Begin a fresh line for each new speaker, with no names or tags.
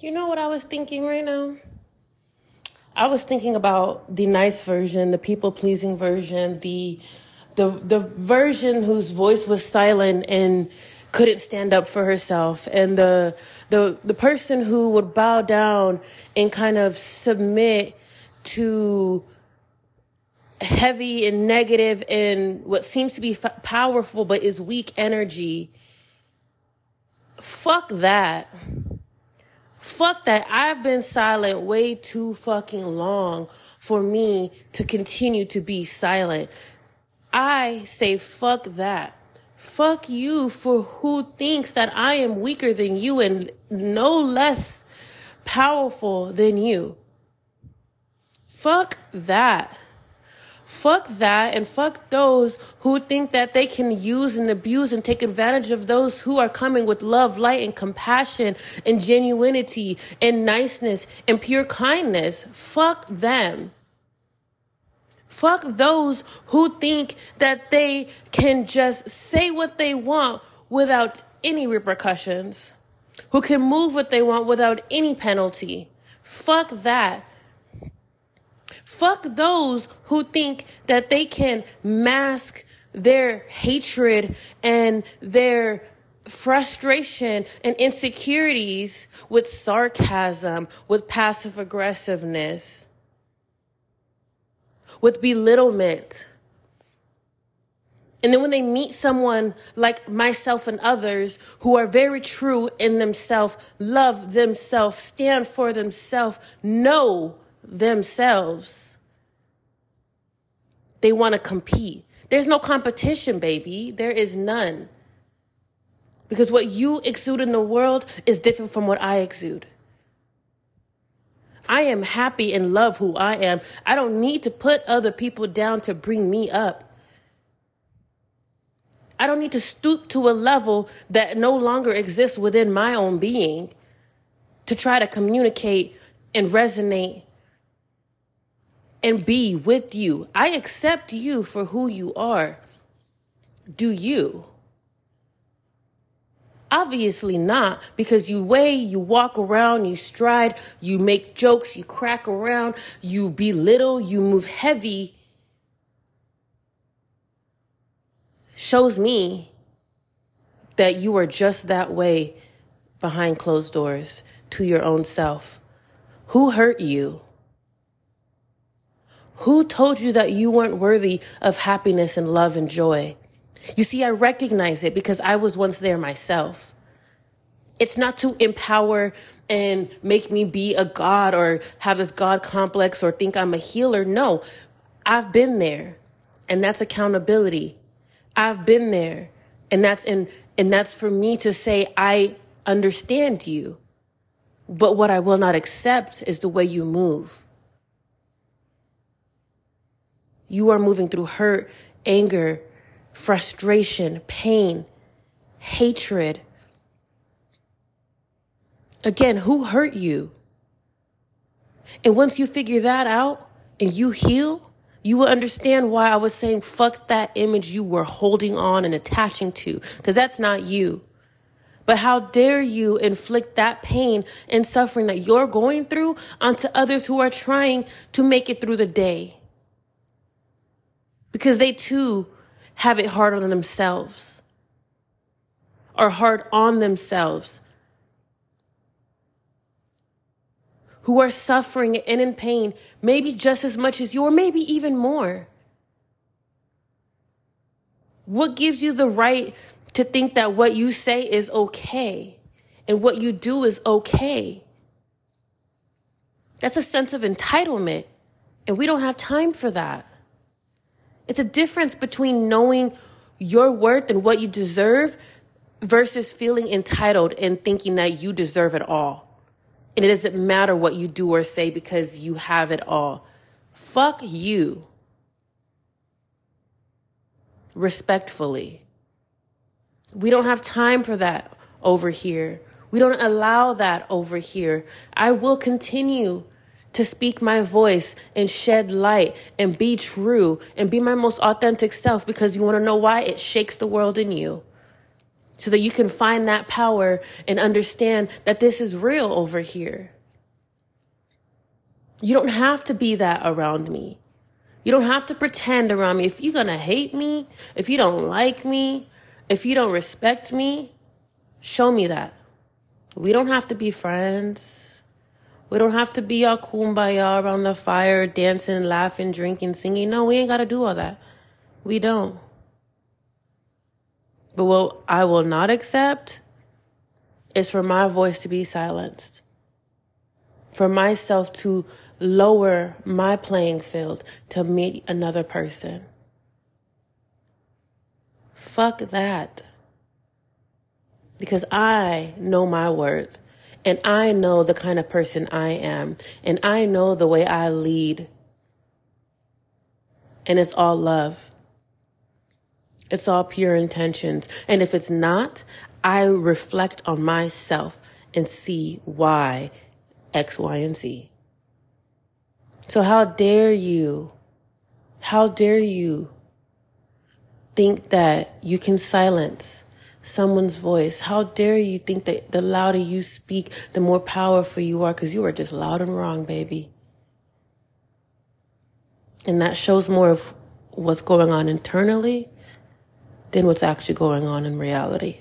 You know what I was thinking right now? I was thinking about the nice version, the people pleasing version, the the the version whose voice was silent and couldn't stand up for herself and the the the person who would bow down and kind of submit to heavy and negative and what seems to be f- powerful but is weak energy fuck that Fuck that. I've been silent way too fucking long for me to continue to be silent. I say fuck that. Fuck you for who thinks that I am weaker than you and no less powerful than you. Fuck that. Fuck that and fuck those who think that they can use and abuse and take advantage of those who are coming with love, light, and compassion and genuinity and niceness and pure kindness. Fuck them. Fuck those who think that they can just say what they want without any repercussions, who can move what they want without any penalty. Fuck that. Fuck those who think that they can mask their hatred and their frustration and insecurities with sarcasm, with passive aggressiveness, with belittlement. And then when they meet someone like myself and others who are very true in themselves, love themselves, stand for themselves, know themselves. They want to compete. There's no competition, baby. There is none. Because what you exude in the world is different from what I exude. I am happy and love who I am. I don't need to put other people down to bring me up. I don't need to stoop to a level that no longer exists within my own being to try to communicate and resonate and be with you. I accept you for who you are. Do you? Obviously not, because you weigh, you walk around, you stride, you make jokes, you crack around, you belittle, you move heavy. Shows me that you are just that way behind closed doors to your own self. Who hurt you? Who told you that you weren't worthy of happiness and love and joy? You see, I recognize it because I was once there myself. It's not to empower and make me be a God or have this God complex or think I'm a healer. No, I've been there and that's accountability. I've been there and that's in, and that's for me to say, I understand you. But what I will not accept is the way you move. You are moving through hurt, anger, frustration, pain, hatred. Again, who hurt you? And once you figure that out and you heal, you will understand why I was saying fuck that image you were holding on and attaching to, because that's not you. But how dare you inflict that pain and suffering that you're going through onto others who are trying to make it through the day? Because they too have it hard on themselves. Or hard on themselves. Who are suffering and in pain maybe just as much as you or maybe even more. What gives you the right to think that what you say is okay and what you do is okay? That's a sense of entitlement and we don't have time for that it's a difference between knowing your worth and what you deserve versus feeling entitled and thinking that you deserve it all. And it doesn't matter what you do or say because you have it all. Fuck you. Respectfully. We don't have time for that over here. We don't allow that over here. I will continue to speak my voice and shed light and be true and be my most authentic self because you want to know why? It shakes the world in you. so that you can find that power and understand that this is real over here. You don't have to be that around me. You don't have to pretend around me. If you're going to hate me, if you don't like me, if you don't respect me, show me that. We don't have to be friends. We don't have to be all kumbaya around the fire, dancing, laughing, drinking, singing. No, we ain't got to do all that. We don't. But what I will not accept is for my voice to be silenced, for myself to lower my playing field to meet another person. Fuck that. Because I know my worth and I know the kind of person I am and I know the way I lead. And it's all love. It's all pure intentions. And if it's not, I reflect on myself and see why X, Y, and Z. So how dare you, how dare you think that you can silence someone's voice? How dare you think that the louder you speak, the more powerful you are? Cause you are just loud and wrong, baby. And that shows more of what's going on internally than what's actually going on in reality.